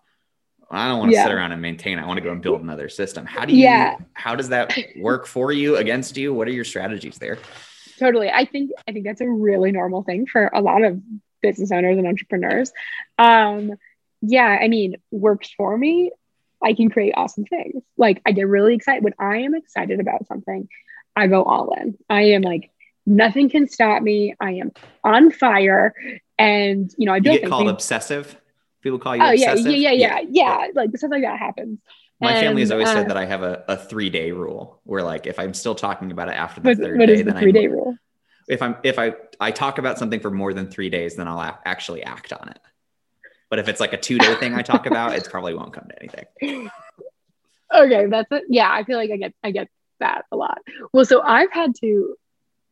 I don't want to yeah. sit around and maintain. I want to go and build another system. How do you? Yeah. How does that work for you? Against you? What are your strategies there? Totally. I think I think that's a really normal thing for a lot of business owners and entrepreneurs. Um, yeah, I mean, works for me. I can create awesome things. Like I get really excited when I am excited about something. I go all in. I am like nothing can stop me. I am on fire, and you know I built. You get called obsessive. People call you. Oh yeah, yeah, yeah, yeah, yeah. Like stuff like that happens. My and, family has always uh, said that I have a, a three day rule where like if I'm still talking about it after the third what day, the then three I'm, day rule? If I'm if I I talk about something for more than three days, then I'll a- actually act on it. But if it's like a two day thing I talk about, it probably won't come to anything. Okay, that's it. Yeah, I feel like I get I get that a lot. Well, so I've had to.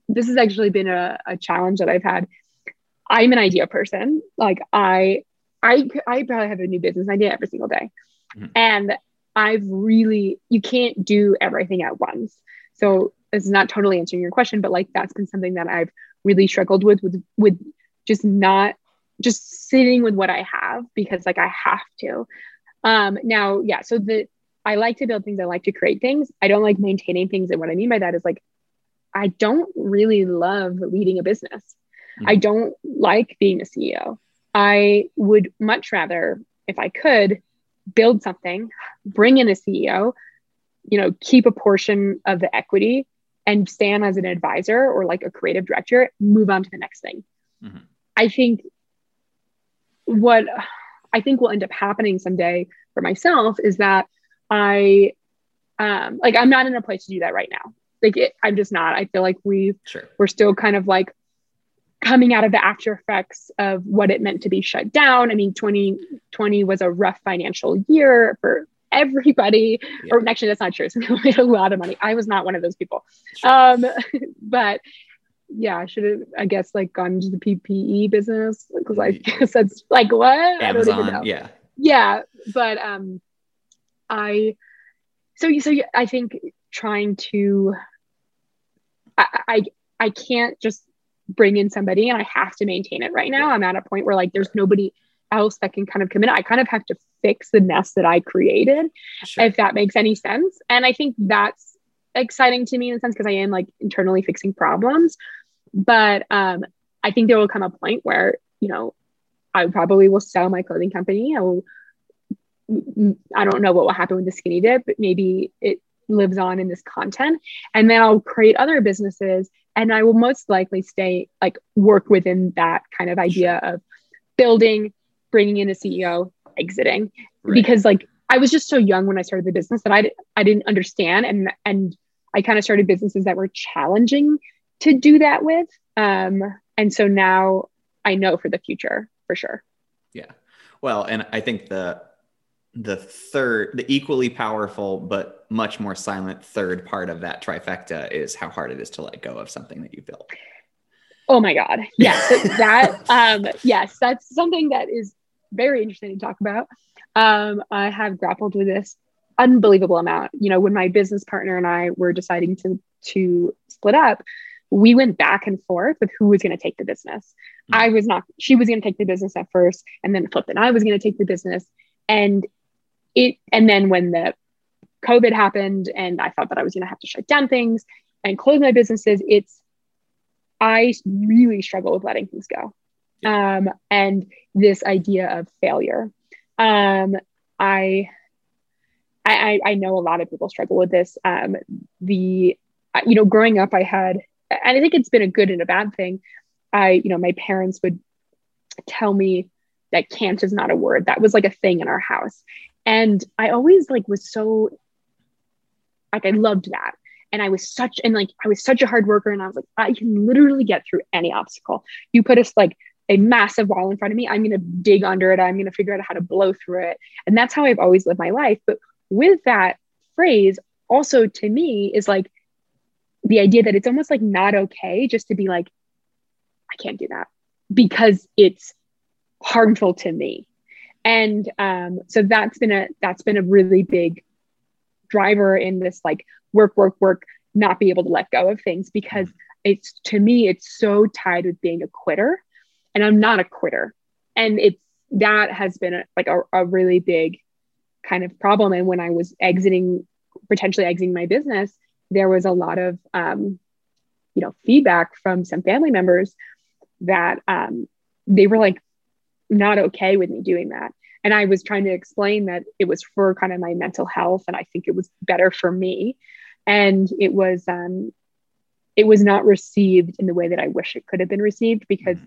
This has actually been a, a challenge that I've had. I'm an idea person. Like I, I, I probably have a new business idea every single day, mm-hmm. and I've really you can't do everything at once. So it's not totally answering your question, but like that's been something that I've really struggled with with with just not just sitting with what I have because like I have to. Um, now, yeah, so the I like to build things, I like to create things. I don't like maintaining things. And what I mean by that is like I don't really love leading a business. Mm-hmm. I don't like being a CEO. I would much rather, if I could, build something, bring in a CEO, you know, keep a portion of the equity and stand as an advisor or like a creative director, move on to the next thing. Mm-hmm. I think what I think will end up happening someday for myself is that I um like I'm not in a place to do that right now. Like it, I'm just not. I feel like we sure. we're still kind of like coming out of the after effects of what it meant to be shut down. I mean, 2020 was a rough financial year for everybody. Yeah. Or actually, that's not true. Some people made a lot of money. I was not one of those people. Sure. Um, but yeah, I should have, I guess, like gone into the PPE business because I guess that's like what Amazon, yeah, yeah. But um, I so so I think trying to I, I I can't just bring in somebody and I have to maintain it right now. I'm at a point where like there's nobody else that can kind of come in. I kind of have to fix the nest that I created, sure. if that makes any sense. And I think that's exciting to me in a sense because I am like internally fixing problems. But um, I think there will come a point where, you know, I probably will sell my clothing company. I will I don't know what will happen with the skinny dip, but maybe it lives on in this content. And then I'll create other businesses and I will most likely stay like work within that kind of idea of building, bringing in a CEO, exiting. Right. Because like I was just so young when I started the business that I, I didn't understand. And, and I kind of started businesses that were challenging to do that with. Um, and so now I know for the future for sure. Yeah. Well, and I think the the third, the equally powerful but much more silent third part of that trifecta is how hard it is to let go of something that you built. Oh my God. Yes. that, um, yes, that's something that is very interesting to talk about. Um, I have grappled with this unbelievable amount. You know, when my business partner and I were deciding to, to split up, we went back and forth with who was going to take the business. Mm-hmm. I was not, she was going to take the business at first, and then flipped, and I was going to take the business. And it and then when the COVID happened and I thought that I was going to have to shut down things and close my businesses, it's I really struggle with letting things go. Um, and this idea of failure. Um, I, I, I know a lot of people struggle with this. Um, the, you know, growing up, I had, and I think it's been a good and a bad thing. I, you know, my parents would tell me that can't is not a word. That was like a thing in our house. And I always like was so like I loved that. And I was such, and like, I was such a hard worker. And I was like, I can literally get through any obstacle. You put us like a massive wall in front of me. I'm to dig under it. I'm to figure out how to blow through it. And that's how I've always lived my life. But with that phrase, also to me, is like the idea that it's almost like not okay just to be like, I can't do that because it's harmful to me. And um, so that's been a that's been a really big driver in this like work, work, work, not be able to let go of things because it's to me, it's so tied with being a quitter. And I'm not a quitter. And it's that has been a, like a, a really big kind of problem. And when I was exiting, potentially exiting my business, there was a lot of um, you know feedback from some family members that um, they were like not okay with me doing that. And i was trying to explain that it was for kind of my mental health and i think it was better for me. And it was um, it was not received in the way that i wish it could have been received because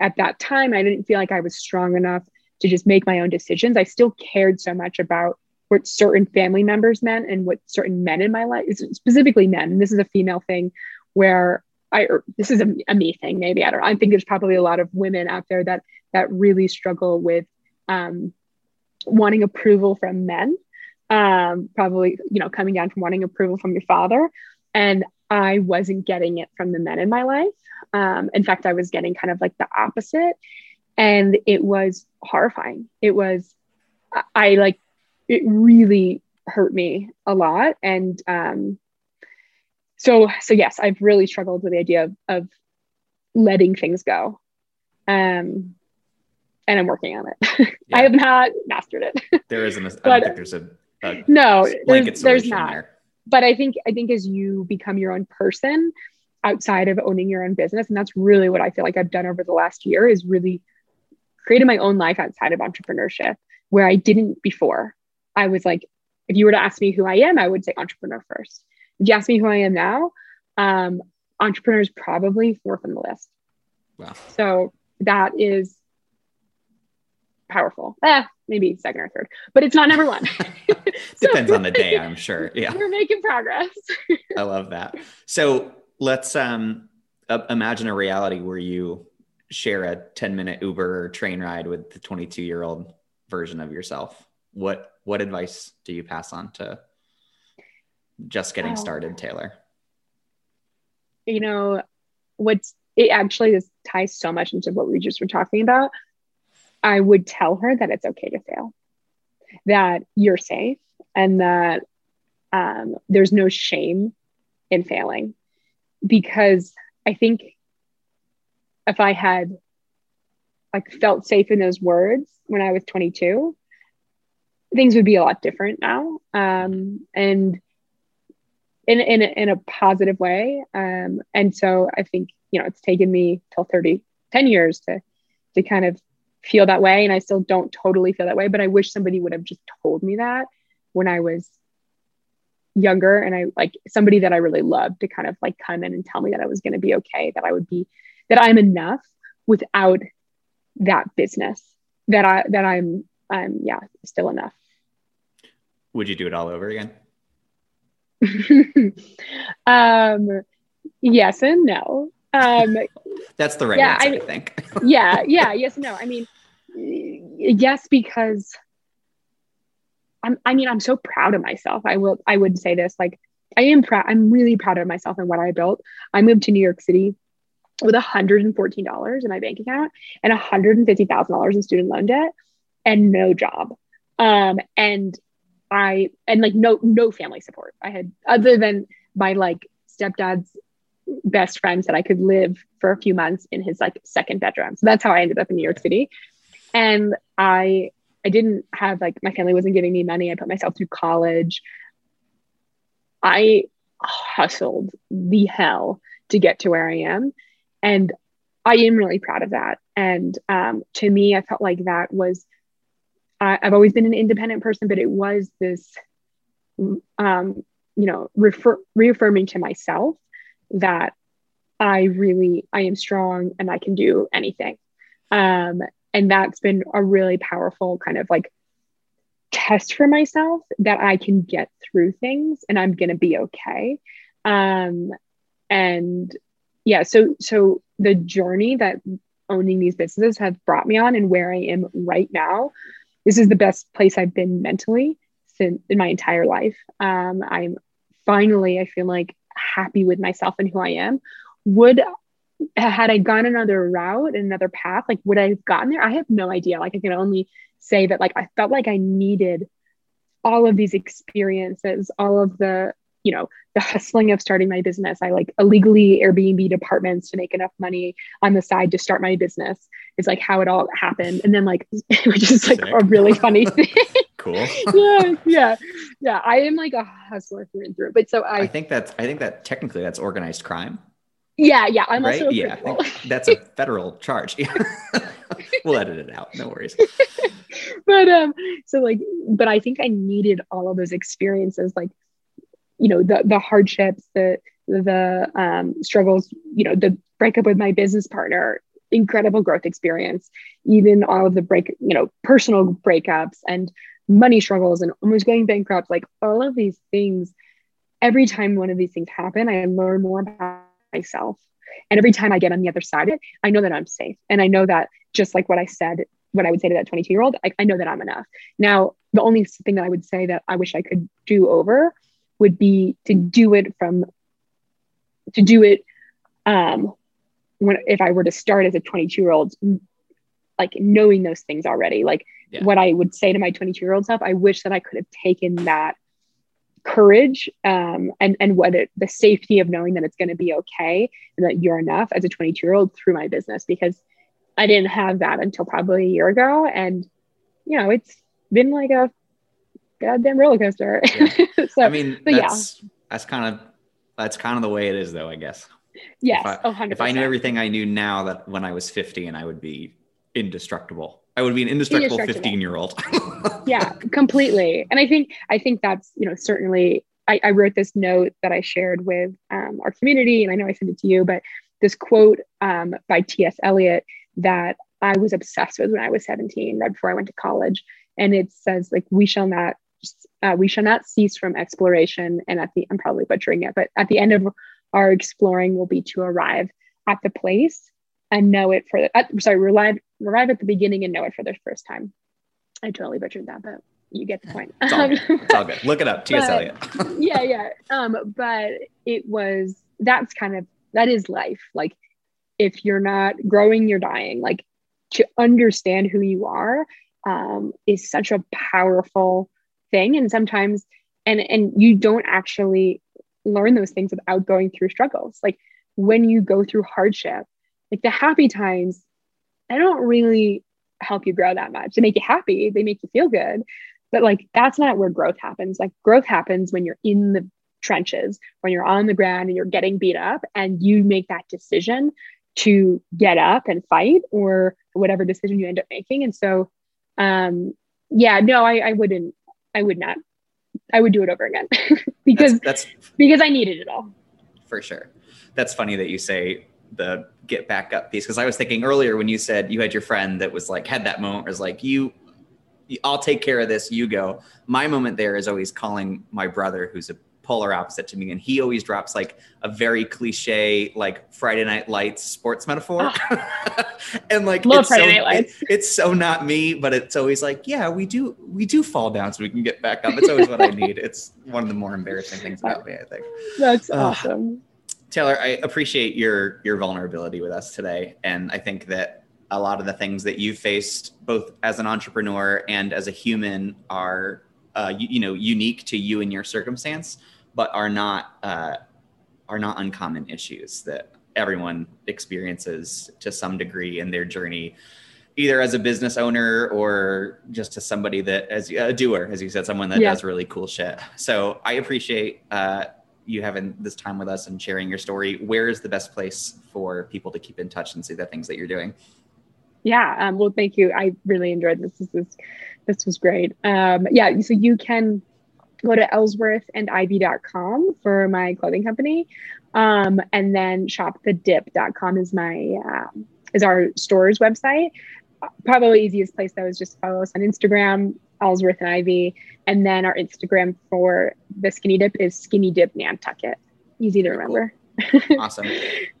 at that time i didn't feel like i was strong enough to just make my own decisions. I still cared so much about what certain family members meant and what certain men in my life, specifically men, and this is a female thing where I, this is a, a, me thing, maybe, I don't know. I think there's probably a lot of women out there that, that really struggle with um, wanting approval from men. Um, probably, you know, coming down from wanting approval from your father. And I wasn't getting it from the men in my life. Um, in fact, I was getting kind of like the opposite. And it was horrifying. It was, I like it really hurt me a lot. And um, so, so yes, I've really struggled with the idea of, of letting things go. Um, and I'm working on it. Yeah. I have not mastered it. there isn't. A, I don't think there's a, a no. There's, there's not. There. But I think I think as you become your own person outside of owning your own business, and that's really what I feel like I've done over the last year is really created my own life outside of entrepreneurship where I didn't before. I was like, if you were to ask me who I am, I would say entrepreneur first. If you ask me who I am now, um, entrepreneur is probably fourth on the list. Wow. So that is powerful. Eh, maybe second or third, but it's not number one. Depends on the day, I'm sure. Yeah. We're making progress. I love that. So let's um, uh, imagine a reality where you share a 10 minute Uber or train ride with the 22 year old version of yourself. What what advice do you pass on to just getting oh. started, Taylor? You know, what's it actually this ties so much into what we just were talking about. I would tell her that it's okay to fail, that you're safe, and that um, there's no shame in failing. Because I think if I had like felt safe in those words when I was 22, things would be a lot different now um, and in, in, a, in a positive way. Um, and so i think you know it's taken me till 30 10 years to to kind of feel that way. And i still don't totally feel that way but i wish somebody would have just told me that when i was younger. And i like somebody that i really loved to kind of like come in and tell me that i was going to be okay that i would be that i'm enough without that business that i that i'm i'm yeah still enough. Would you do it all over again? um, yes and no. Um, That's the right yeah, answer, I, I think. yeah, yeah, yes, no. I mean, yes, because I'm. I mean, I'm so proud of myself. I will. I would say this. Like, I am proud. I'm really proud of myself and what I built. I moved to New York City with $114 in my bank account and $150,000 in student loan debt and no job. Um, and I and like no no family support. I had other than my like stepdad's best friend said I could live for a few months in his like second bedroom. So that's how I ended up in New York City. And I I didn't have like my family wasn't giving me money. I put myself through college. I hustled the hell to get to where I am. And I am really proud of that. And um, to me, I felt like that was I, have always been an independent person, but it was this, um, you know, refer, reaffirming to myself that I really, I am strong and I can do anything. Um, and that's been a really powerful kind of like test for myself that I can get through things and I'm going to be okay. Um, and yeah, so so the journey that owning these businesses have brought me on and where I am right now, this is the best place I've been mentally since in my entire life. Um, I'm finally, I feel like happy with myself and who I am. Would had I gone another route, another path, like would I have gotten there? I have no idea. Like I can only say that like I felt like I needed all of these experiences, all of the, you know, the hustling of starting my business. I like illegally Airbnb apartments to make enough money on the side to start my business. Is like how it all happened. And then like which is like Sick. a really funny thing. cool. yeah, yeah. Yeah. I am like a hustler through and through. But so I I think that's I think that technically that's organized crime. Yeah, yeah. I'm right? also yeah. That's a federal charge. we'll edit it out. No worries. but um, so like, but I think I needed all of those experiences, like, you know, the the hardships, the the um, struggles, you know, the breakup with my business partner, incredible growth experience, even all of the break, you know, personal breakups and money struggles and almost going bankrupt, like all of these things. Every time one of these things happen, I learn more about myself. And every time I get on the other side of it, I know that I'm safe. And I know that just like what I said, what I would say to that 22 year old, I, I know that I'm enough. Now, the only thing that I would say that I wish I could do over would be to do it from, to do it um, when, if I were to start as a 22 year old, like knowing those things already, like yeah. what I would say to my 22 year old self, I wish that I could have taken that courage um, and and what it, the safety of knowing that it's going to be okay and that you're enough as a 22 year old through my business because I didn't have that until probably a year ago and you know it's been like a goddamn roller coaster. Yeah. so I mean that's yeah. that's kind of that's kind of the way it is though I guess. Yes, if I, 100%. if I knew everything I knew now that when I was 50 and I would be indestructible. I would be an indestructible 15 year old. yeah, completely. And I think, I think that's, you know, certainly I, I wrote this note that I shared with um, our community and I know I sent it to you, but this quote um, by T.S. Eliot that I was obsessed with when I was 17, right before I went to college. And it says like, we shall not, uh, we shall not cease from exploration. And at the, I'm probably butchering it, but at the end of our exploring will be to arrive at the place and know it for the, uh, sorry, arrive, arrive at the beginning and know it for the first time. I totally butchered that, but you get the point. It's all good. It's all good. Look it up, T.S. Eliot. yeah, yeah. Um, but it was that's kind of that is life. Like if you're not growing, you're dying. Like to understand who you are um, is such a powerful thing, and sometimes and and you don't actually learn those things without going through struggles. Like when you go through hardship, like the happy times, they don't really help you grow that much. They make you happy, they make you feel good. But like that's not where growth happens. Like growth happens when you're in the trenches, when you're on the ground and you're getting beat up and you make that decision to get up and fight or whatever decision you end up making. And so um yeah, no, I, I wouldn't I would not I would do it over again because that's, that's because I needed it all. For sure. That's funny that you say the get back up piece because I was thinking earlier when you said you had your friend that was like had that moment was like you I'll take care of this you go my moment there is always calling my brother who's a polar opposite to me and he always drops like a very cliche like Friday night lights sports metaphor. Oh. and like Love it's Friday so, night lights. It, it's so not me but it's always like yeah we do we do fall down so we can get back up. It's always what I need. It's one of the more embarrassing things about me I think. That's uh, awesome. Taylor, I appreciate your your vulnerability with us today, and I think that a lot of the things that you've faced, both as an entrepreneur and as a human, are uh, you, you, know unique to you and your circumstance, but are not uh, are not uncommon issues that everyone experiences to some degree in their journey either as a business owner or just as somebody that as a doer as you said someone that yeah. does really cool shit so i appreciate uh, you having this time with us and sharing your story. Where is the best place for people to keep in touch and see the things that you're doing? Yeah, um, well, thank you. I really enjoyed this. This was this was great. Um, yeah, so you can go to ellsworthandivy.com for my clothing company, um, and then shopthedip.com is my um, is our store's website. Probably easiest place though is just follow us on Instagram Ellsworth and Ivy. And then our Instagram for the skinny dip is skinny dip Nantucket. easy to remember. Awesome.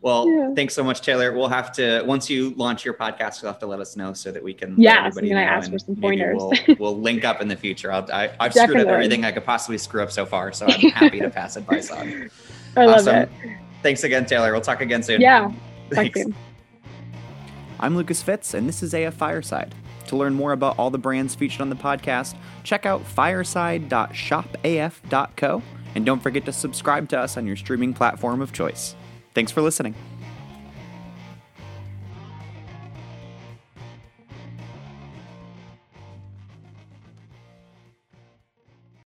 Well, Yeah. thanks so much, Taylor. We'll have to once you launch your podcast, you'll have to let us know so that we can. let Yeah, so everybody I'm gonna know, ask for and some maybe pointers. We'll, we'll link up in the future. I'll, I, I've screwed up everything I could possibly screw up so far, so I'm happy to pass advice on. I love awesome. it. Thanks again, Taylor. We'll talk again soon. Yeah. Talk Thanks. soon. I'm Lucas Fitz, and this is AF Fireside. To learn more about all the brands featured on the podcast, check out fireside.shopaf.co, and don't forget to subscribe to us on your streaming platform of choice. Thanks for listening.